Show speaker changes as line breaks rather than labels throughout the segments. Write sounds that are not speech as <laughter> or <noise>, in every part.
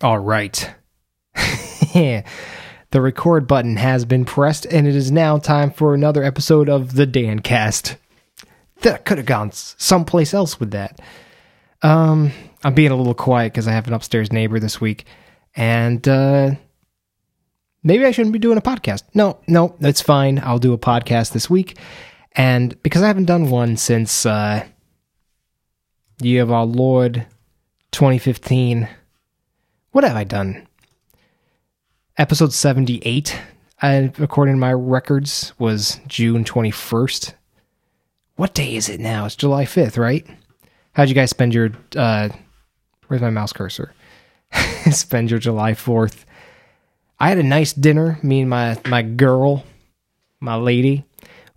All right. <laughs> the record button has been pressed, and it is now time for another episode of the Dan Cast. That could have gone someplace else with that. Um, I'm being a little quiet because I have an upstairs neighbor this week, and uh, maybe I shouldn't be doing a podcast. No, no, that's fine. I'll do a podcast this week, and because I haven't done one since uh, Year of Our Lord 2015 what have I done? Episode 78, I, according to my records, was June 21st. What day is it now? It's July 5th, right? How'd you guys spend your, uh, where's my mouse cursor? <laughs> spend your July 4th. I had a nice dinner, me and my, my girl, my lady.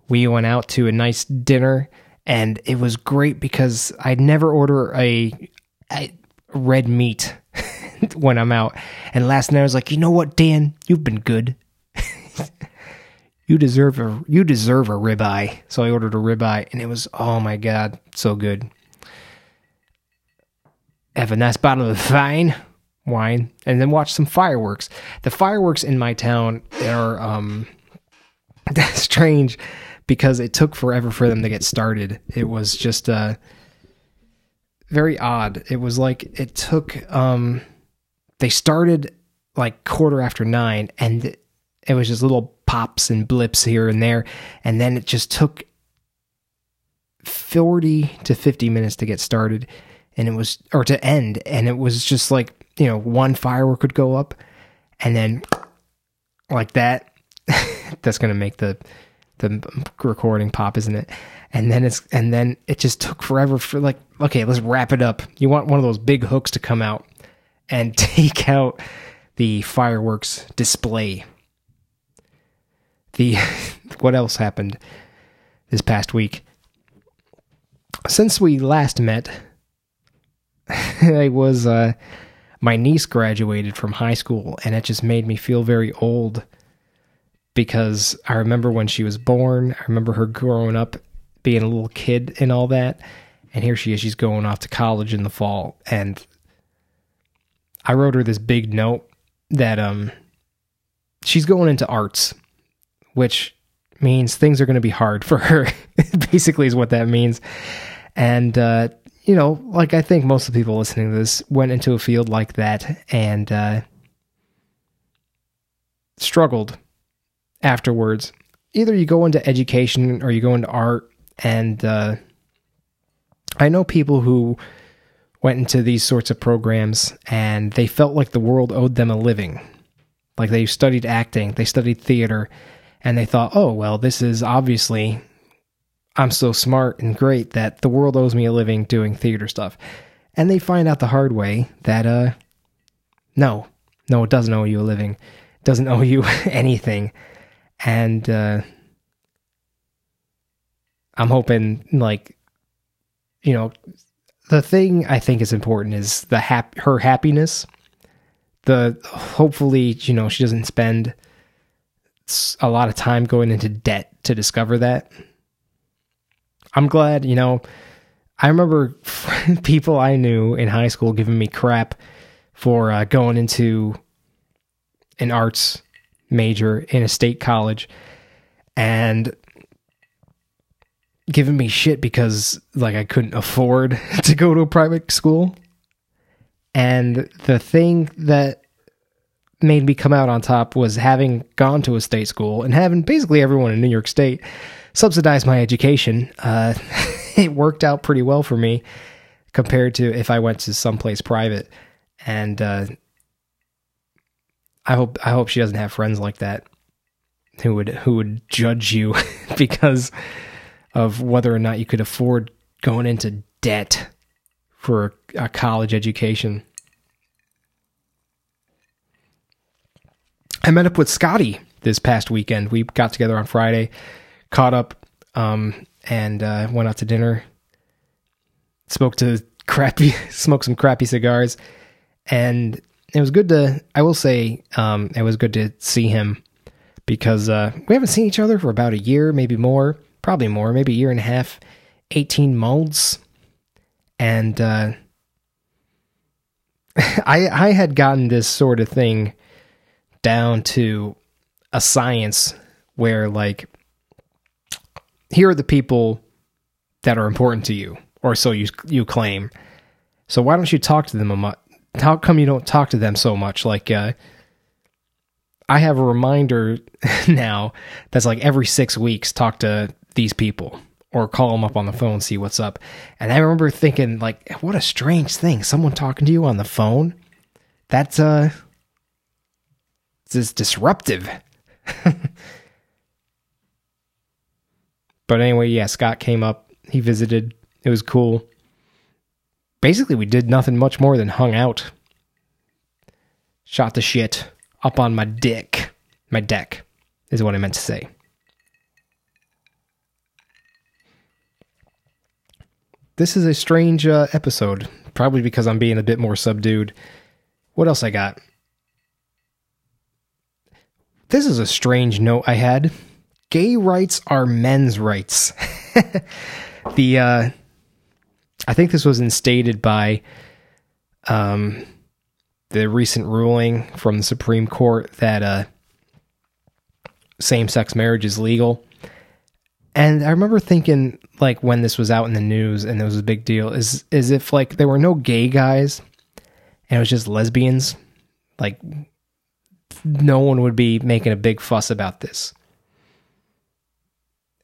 We went out to a nice dinner and it was great because I'd never order a, a red meat <laughs> when I'm out. And last night I was like, you know what, Dan, you've been good. <laughs> you deserve a you deserve a ribeye. So I ordered a ribeye, and it was oh my god, so good. Have a nice bottle of fine wine, and then watch some fireworks. The fireworks in my town are um <laughs> strange because it took forever for them to get started. It was just uh very odd. It was like it took um they started like quarter after nine and it was just little pops and blips here and there and then it just took 40 to 50 minutes to get started and it was or to end and it was just like you know one firework would go up and then like that <laughs> that's going to make the the recording pop isn't it? And then it's and then it just took forever for like okay let's wrap it up. You want one of those big hooks to come out and <laughs> take out the fireworks display. The <laughs> what else happened this past week? Since we last met, <laughs> I was uh, my niece graduated from high school, and it just made me feel very old because I remember when she was born. I remember her growing up, being a little kid, and all that. And here she is; she's going off to college in the fall, and I wrote her this big note that um she's going into arts, which means things are going to be hard for her. <laughs> Basically, is what that means. And uh, you know, like I think most of the people listening to this went into a field like that and uh, struggled afterwards. Either you go into education or you go into art, and uh, I know people who went into these sorts of programs and they felt like the world owed them a living. Like they studied acting, they studied theater, and they thought, oh, well, this is obviously, I'm so smart and great that the world owes me a living doing theater stuff. And they find out the hard way that, uh, no, no, it doesn't owe you a living, it doesn't <laughs> owe you anything. And, uh, I'm hoping, like, you know, the thing I think is important is the hap- her happiness. The hopefully, you know, she doesn't spend a lot of time going into debt to discover that. I'm glad, you know, I remember <laughs> people I knew in high school giving me crap for uh, going into an arts major in a state college. And giving me shit because like I couldn't afford <laughs> to go to a private school. And the thing that made me come out on top was having gone to a state school and having basically everyone in New York State subsidize my education. Uh, <laughs> it worked out pretty well for me compared to if I went to someplace private. And uh, I hope I hope she doesn't have friends like that who would who would judge you <laughs> because of whether or not you could afford going into debt for a, college education. I met up with Scotty this past weekend. We got together on Friday, caught up, um, and uh, went out to dinner. Spoke to crappy, <laughs> smoked some crappy cigars, and it was good to. I will say, um, it was good to see him because uh, we haven't seen each other for about a year, maybe more probably more, maybe a year and a half, 18 molds. And uh, <laughs> I I had gotten this sort of thing down to a science where like here are the people that are important to you or so you you claim. So why don't you talk to them a much? How come you don't talk to them so much? Like uh I have a reminder <laughs> now that's like every 6 weeks talk to these people or call them up on the phone see what's up. And I remember thinking like what a strange thing someone talking to you on the phone. That's uh is disruptive. <laughs> but anyway, yeah, Scott came up. He visited. It was cool. Basically, we did nothing much more than hung out. Shot the shit up on my dick. My deck is what I meant to say. This is a strange uh, episode, probably because I'm being a bit more subdued. What else I got? This is a strange note I had. Gay rights are men's rights. <laughs> the uh I think this was instated by um the recent ruling from the Supreme Court that uh same-sex marriage is legal. And I remember thinking like when this was out in the news and it was a big deal is is if like there were no gay guys and it was just lesbians like no one would be making a big fuss about this.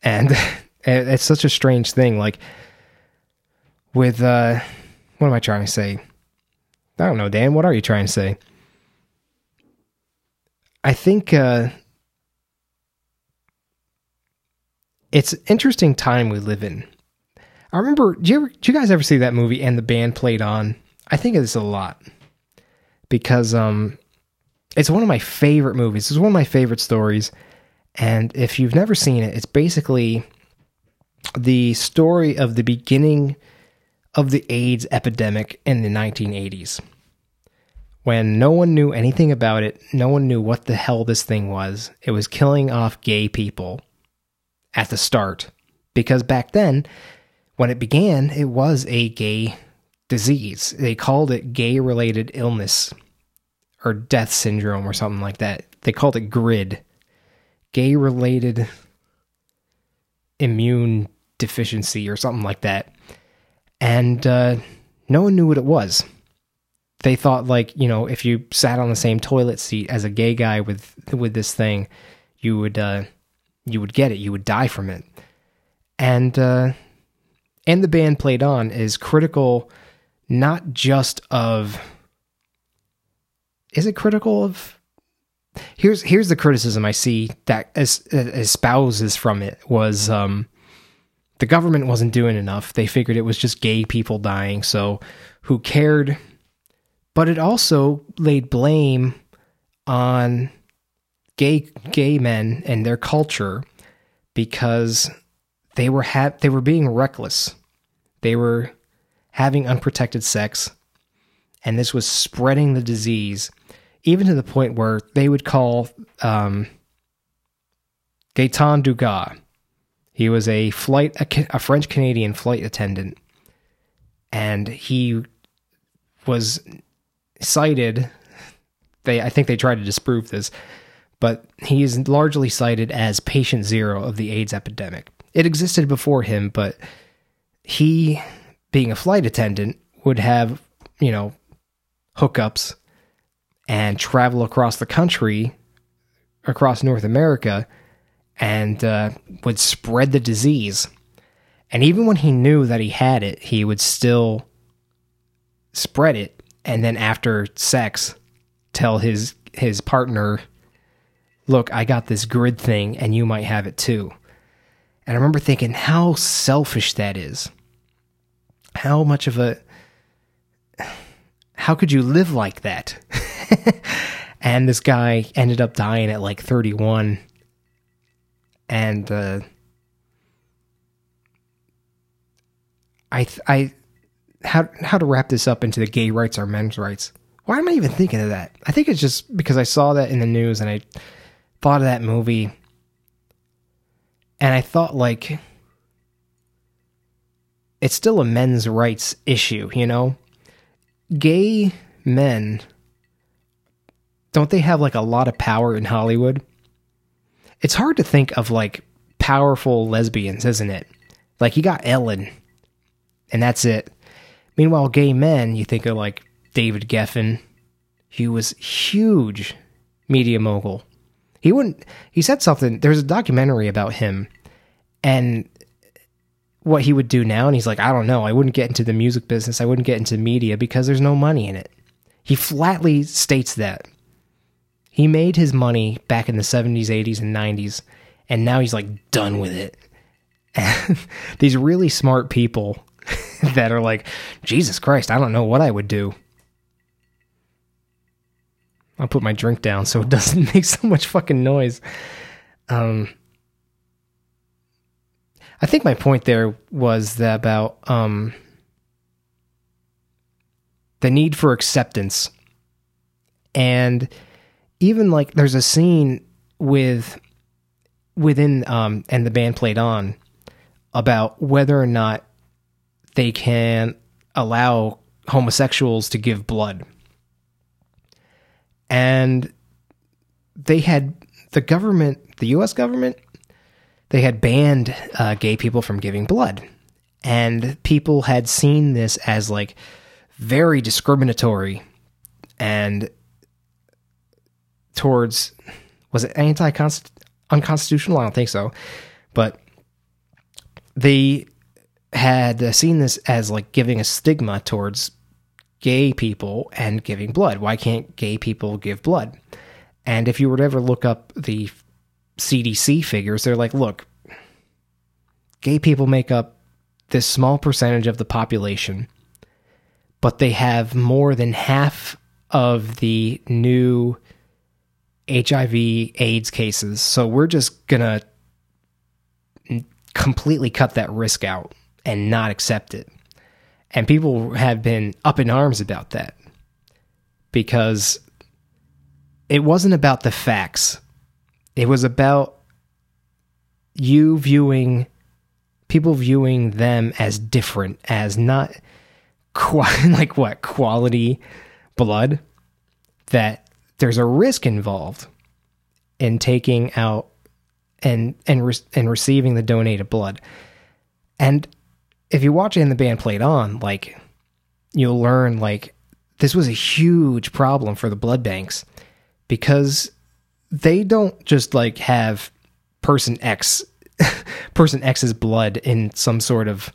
And <laughs> it's such a strange thing. Like, with, uh, what am I trying to say? I don't know, Dan. What are you trying to say? I think, uh, it's an interesting time we live in. I remember, do you, you guys ever see that movie and the band played on? I think of this a lot because um, it's one of my favorite movies. It's one of my favorite stories. And if you've never seen it, it's basically the story of the beginning of the AIDS epidemic in the 1980s. When no one knew anything about it, no one knew what the hell this thing was. It was killing off gay people at the start. Because back then, when it began, it was a gay disease. They called it gay related illness or death syndrome or something like that. They called it GRID, gay related immune deficiency or something like that. And uh, no one knew what it was. They thought like, you know, if you sat on the same toilet seat as a gay guy with with this thing, you would uh, you would get it, you would die from it. And uh, and the band played on is critical not just of is it critical of here's here's the criticism I see that as, espouses from it was um, the government wasn't doing enough. They figured it was just gay people dying, so who cared? But it also laid blame on gay gay men and their culture because they were ha- they were being reckless. They were having unprotected sex and this was spreading the disease even to the point where they would call um, Gaetan Dugas. He was a flight, a, a French Canadian flight attendant, and he was cited. They, I think they tried to disprove this, but he is largely cited as patient zero of the AIDS epidemic. It existed before him, but he, being a flight attendant, would have, you know, hookups and travel across the country, across North America, and uh, would spread the disease. And even when he knew that he had it, he would still spread it. And then after sex, tell his his partner, "Look, I got this grid thing, and you might have it too." And I remember thinking how selfish that is. How much of a how could you live like that? <laughs> and this guy ended up dying at like 31. And uh, I, I, how how to wrap this up into the gay rights or men's rights? Why am I even thinking of that? I think it's just because I saw that in the news and I thought of that movie, and I thought like it's still a men's rights issue, you know. Gay men don't they have like a lot of power in Hollywood? It's hard to think of like powerful lesbians, isn't it? Like you got Ellen, and that's it. Meanwhile, gay men, you think of like David Geffen. He was huge media mogul. He wouldn't. He said something. There's a documentary about him, and what he would do now. And he's like, I don't know. I wouldn't get into the music business. I wouldn't get into media because there's no money in it. He flatly states that. He made his money back in the 70s, 80s, and 90s, and now he's like done with it. And <laughs> these really smart people <laughs> that are like, Jesus Christ, I don't know what I would do. I'll put my drink down so it <laughs> doesn't make so much fucking noise. Um, I think my point there was that about um, the need for acceptance, and even like there's a scene with within um, and the band played on about whether or not they can allow homosexuals to give blood. And they had the government, the US government, they had banned uh, gay people from giving blood. And people had seen this as like very discriminatory and towards, was it anti unconstitutional? I don't think so. But they had seen this as like giving a stigma towards gay people and giving blood. Why can't gay people give blood? And if you were to ever look up the CDC figures, they're like, look, gay people make up this small percentage of the population, but they have more than half of the new HIV AIDS cases. So we're just going to completely cut that risk out and not accept it. And people have been up in arms about that because it wasn't about the facts. It was about you viewing people viewing them as different, as not quite <laughs> like what quality blood. That there's a risk involved in taking out and and re- and receiving the donated blood. And if you watch it in the band played on, like you'll learn like this was a huge problem for the blood banks because they don't just like have person X <laughs> person X's blood in some sort of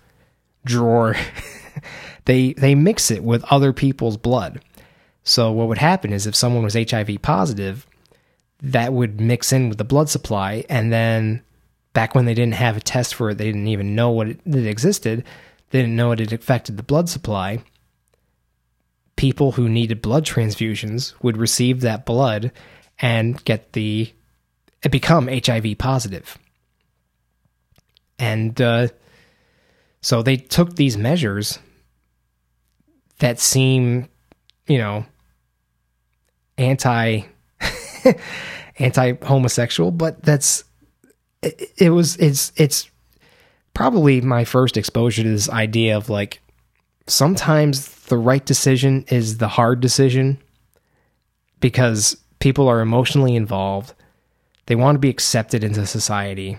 drawer. <laughs> they they mix it with other people's blood. So what would happen is if someone was HIV positive, that would mix in with the blood supply and then back when they didn't have a test for it, they didn't even know what it, it existed. They didn't know it had affected the blood supply. People who needed blood transfusions would receive that blood and get the become HIV positive. And uh, so they took these measures that seem, you know, anti <laughs> anti homosexual, but that's it, it was it's it's probably my first exposure to this idea of like sometimes the right decision is the hard decision because people are emotionally involved. They want to be accepted into society.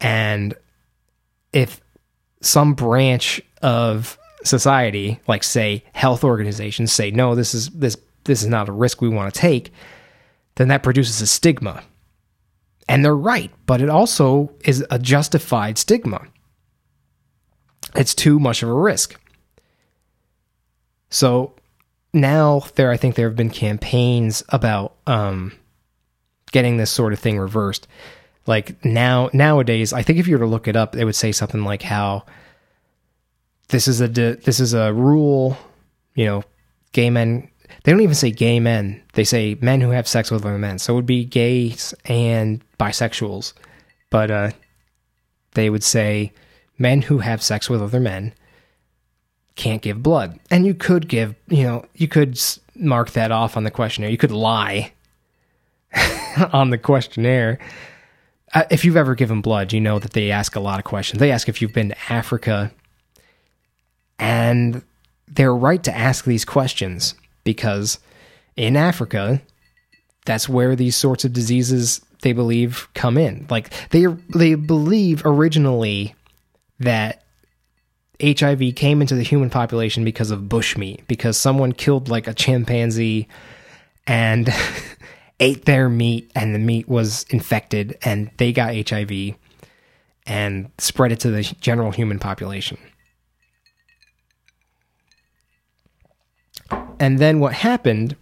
And if some branch of society, like say health organizations say no, this is this this is not a risk we want to take, then that produces a stigma and they're right, but it also is a justified stigma. It's too much of a risk. So now there, I think there have been campaigns about um, getting this sort of thing reversed. Like now, nowadays, I think if you were to look it up, it would say something like how this is a this is a rule. You know, gay men they don't even say gay men. They say men who have sex with other men. So it would be gays and bisexuals. But uh, they would say men who have sex with other men can't give blood. And you could give, you know, you could mark that off on the questionnaire. You could lie <laughs> on the questionnaire. Uh, if you've ever given blood, you know that they ask a lot of questions. They ask if you've been to Africa. And they're right to ask these questions because in Africa, that's where these sorts of diseases they believe come in. Like they they believe originally that HIV came into the human population because of bushmeat, because someone killed like a chimpanzee and <laughs> ate their meat and the meat was infected and they got HIV and spread it to the general human population. And then what happened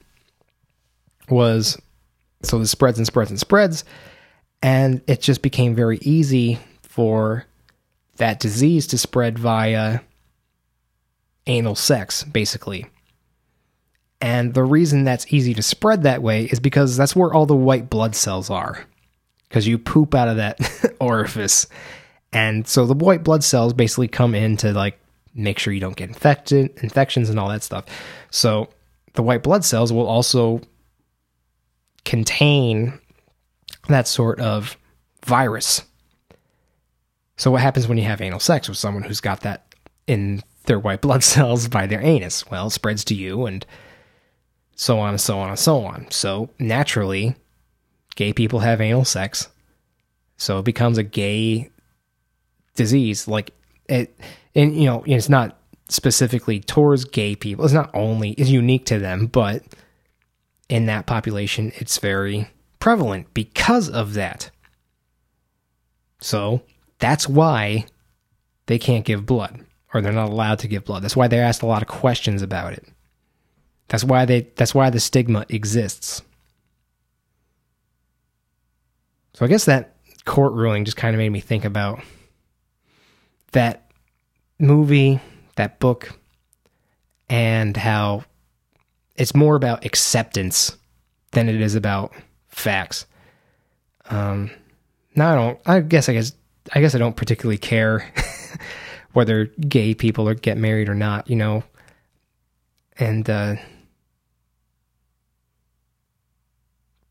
was so this spreads and spreads and spreads, and it just became very easy for that disease to spread via anal sex, basically. And the reason that's easy to spread that way is because that's where all the white blood cells are. Because you poop out of that <laughs> orifice. And so the white blood cells basically come in to like make sure you don't get infected, infections and all that stuff. So the white blood cells will also contain that sort of virus. So, what happens when you have anal sex with someone who's got that in their white <laughs> blood cells by their anus? Well, it spreads to you and so on and so on and so on. So, naturally, gay people have anal sex. So, it becomes a gay disease. Like, it, and you know, it's not specifically towards gay people. It's not only, it's unique to them, but in that population, it's very prevalent because of that. So that's why they can't give blood or they're not allowed to give blood. That's why they're asked a lot of questions about it. That's why they that's why the stigma exists. So I guess that court ruling just kind of made me think about that movie, that book, and how it's more about acceptance than it is about facts. Um, now I don't. I guess I guess I guess I don't particularly care <laughs> whether gay people are get married or not. You know, and uh,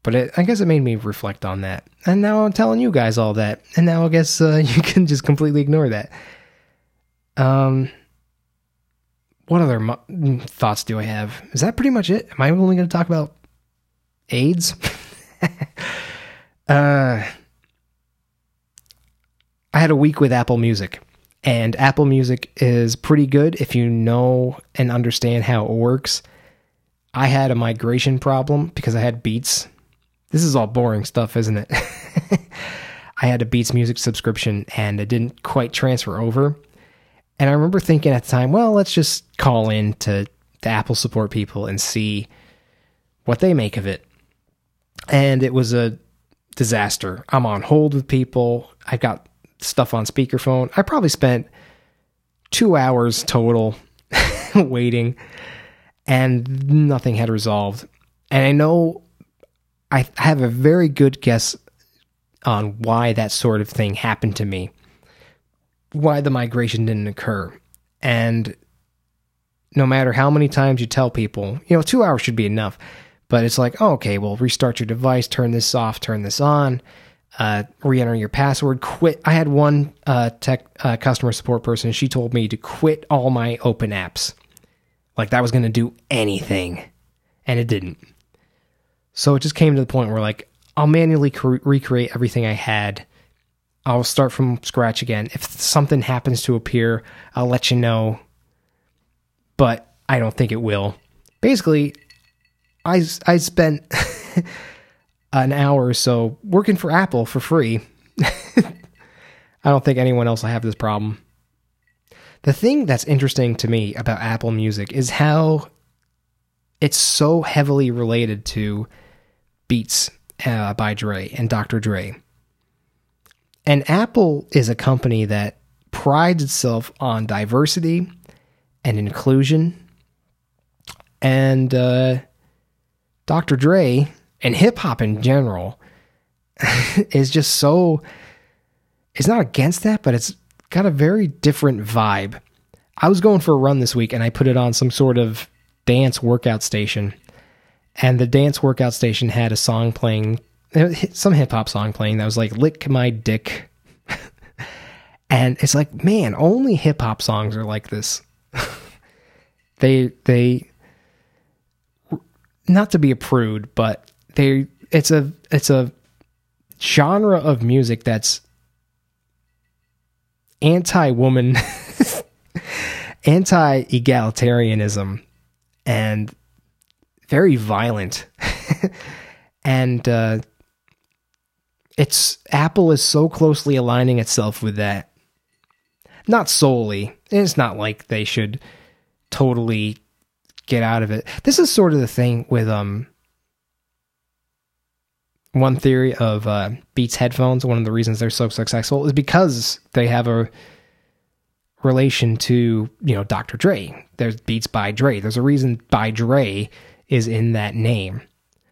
but it, I guess it made me reflect on that. And now I'm telling you guys all that, and now I guess uh, <laughs> you can just completely ignore that. Um what other mo- thoughts do I have? Is that pretty much it? Am I only going to talk about AIDS? <laughs> uh, I had a week with Apple Music, and Apple Music is pretty good if you know and understand how it works. I had a migration problem because I had Beats. This is all boring stuff, isn't it? <laughs> I had a Beats Music subscription and it didn't quite transfer over. And I remember thinking at the time, well, let's just call in to the Apple support people and see what they make of it. And it was a disaster. I'm on hold with people. I've got stuff on speakerphone. I probably spent two hours total <laughs> waiting and nothing had resolved. And I know I have a very good guess on why that sort of thing happened to me why the migration didn't occur. And no matter how many times you tell people, you know, two hours should be enough. But it's like, oh, okay, well, restart your device, turn this off, turn this on, uh, re-enter your password, quit. I had one uh, tech uh, customer support person. She told me to quit all my open apps, like that was going to do anything, and it didn't. So it just came to the point where like I'll manually cre- recreate everything I had I'll start from scratch again. If something happens to appear, I'll let you know. But I don't think it will. Basically, I I spent <laughs> an hour or so working for Apple for free. <laughs> I don't think anyone else will have this problem. The thing that's interesting to me about Apple Music is how it's so heavily related to Beats uh, by Dre and Dr. Dre. And Apple is a company that prides itself on diversity and inclusion. And uh, Dr. Dre and hip hop in general <laughs> is just so. It's not against that, but it's got a very different vibe. I was going for a run this week and I put it on some sort of dance workout station. And the dance workout station had a song playing some hip hop song playing that was like "Lick My Dick," <laughs> and it's like, man, only hip hop songs are like this. <laughs> They they not to be a prude, but they it's a it's a genre of music that's anti-woman <laughs> anti-egalitarianism and very violent and uh, it's apple is so closely aligning itself with that not solely it's not like they should totally get out of it this is sort of the thing with um one theory of uh, Beats headphones, one of the reasons they're so successful is because they have a relation to, you know, Dr. Dre. There's Beats by Dre. There's a reason by Dre is in that name.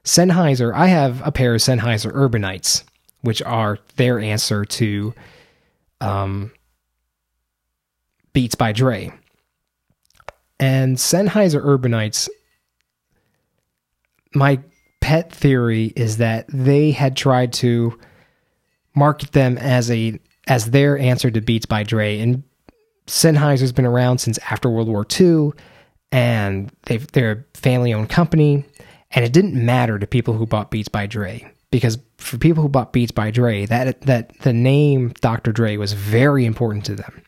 Sennheiser, I have a pair of Sennheiser Urbanites, which are their answer to um, Beats by Dre. And Sennheiser Urbanites, my pet theory is that they had tried to market them as a as their answer to Beats by Dre. And Sennheiser's been around since after World War II, and they've they're a family owned company. And it didn't matter to people who bought Beats by Dre because for people who bought Beats by Dre, that that the name Dr. Dre was very important to them.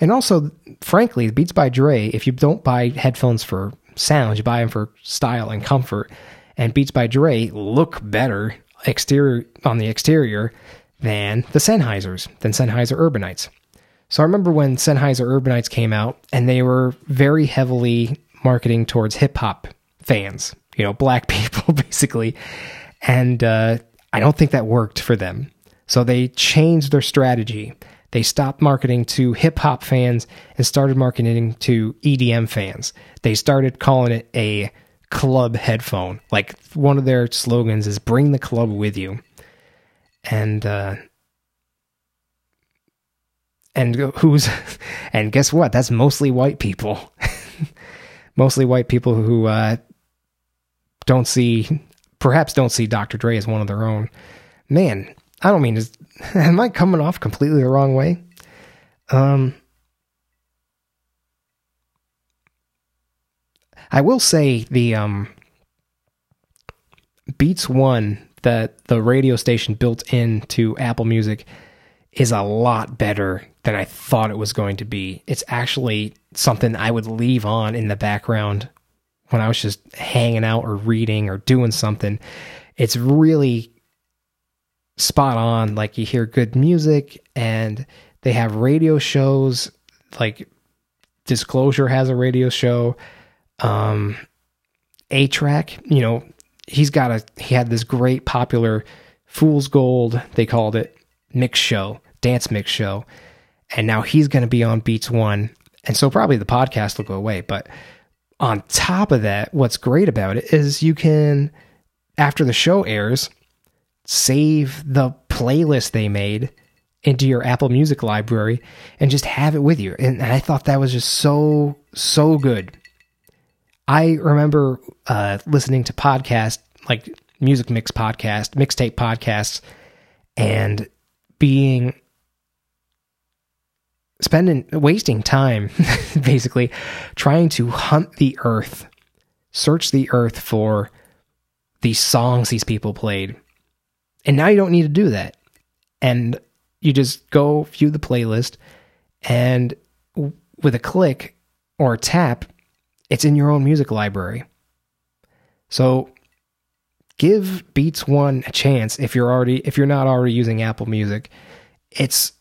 And also, frankly, Beats by Dre, if you don't buy headphones for sound, you buy them for style and comfort and Beats by Dre look better exterior on the exterior than the Sennheisers, than Sennheiser Urbanites. So I remember when Sennheiser Urbanites came out and they were very heavily marketing towards hip hop fans, you know, black <laughs> people basically. And uh, I don't think that worked for them. So they changed their strategy. They stopped marketing to hip hop fans and started marketing to EDM fans. They started calling it a club headphone. Like one of their slogans is bring the club with you. And uh and who's <laughs> and guess what? That's mostly white people. <laughs> mostly white people who uh don't see perhaps don't see Dr. Dre as one of their own. Man, I don't mean to <laughs> am I coming off completely the wrong way? Um I will say the um, Beats One that the radio station built into Apple Music is a lot better than I thought it was going to be. It's actually something I would leave on in the background when I was just hanging out or reading or doing something. It's really spot on. Like you hear good music and they have radio shows like Disclosure has a radio show um, A-Trak, you know, he's got a he had this great popular Fool's Gold, they called it, mix show, dance mix show. And now he's going to be on Beats 1. And so probably the podcast will go away, but on top of that, what's great about it is you can after the show airs, save the playlist they made into your Apple Music library and just have it with you. And I thought that was just so so good I remember uh, listening to podcasts like music mix podcast, mixtape podcasts, and being spending wasting time <laughs> basically trying to hunt the earth, search the earth for these songs these people played. And now you don't need to do that. And you just go view the playlist and with a click or a tap it's in your own music library. So give Beats One a chance if you're already if you're not already using Apple Music. It's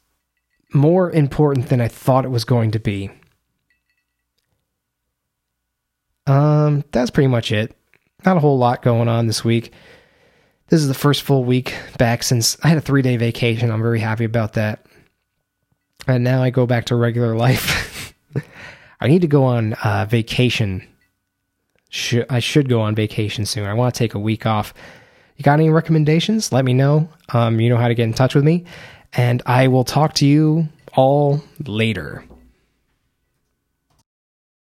more important than I thought it was going to be. Um, that's pretty much it. Not a whole lot going on this week. This is the first full week back since I had a three day vacation. I'm very happy about that. And now I go back to regular life. <laughs> I need to go on uh, vacation. I should go on vacation soon. I want to take a week off. You got any recommendations? Let me know. Um, you know how to get in touch with me. And I will talk to you all later.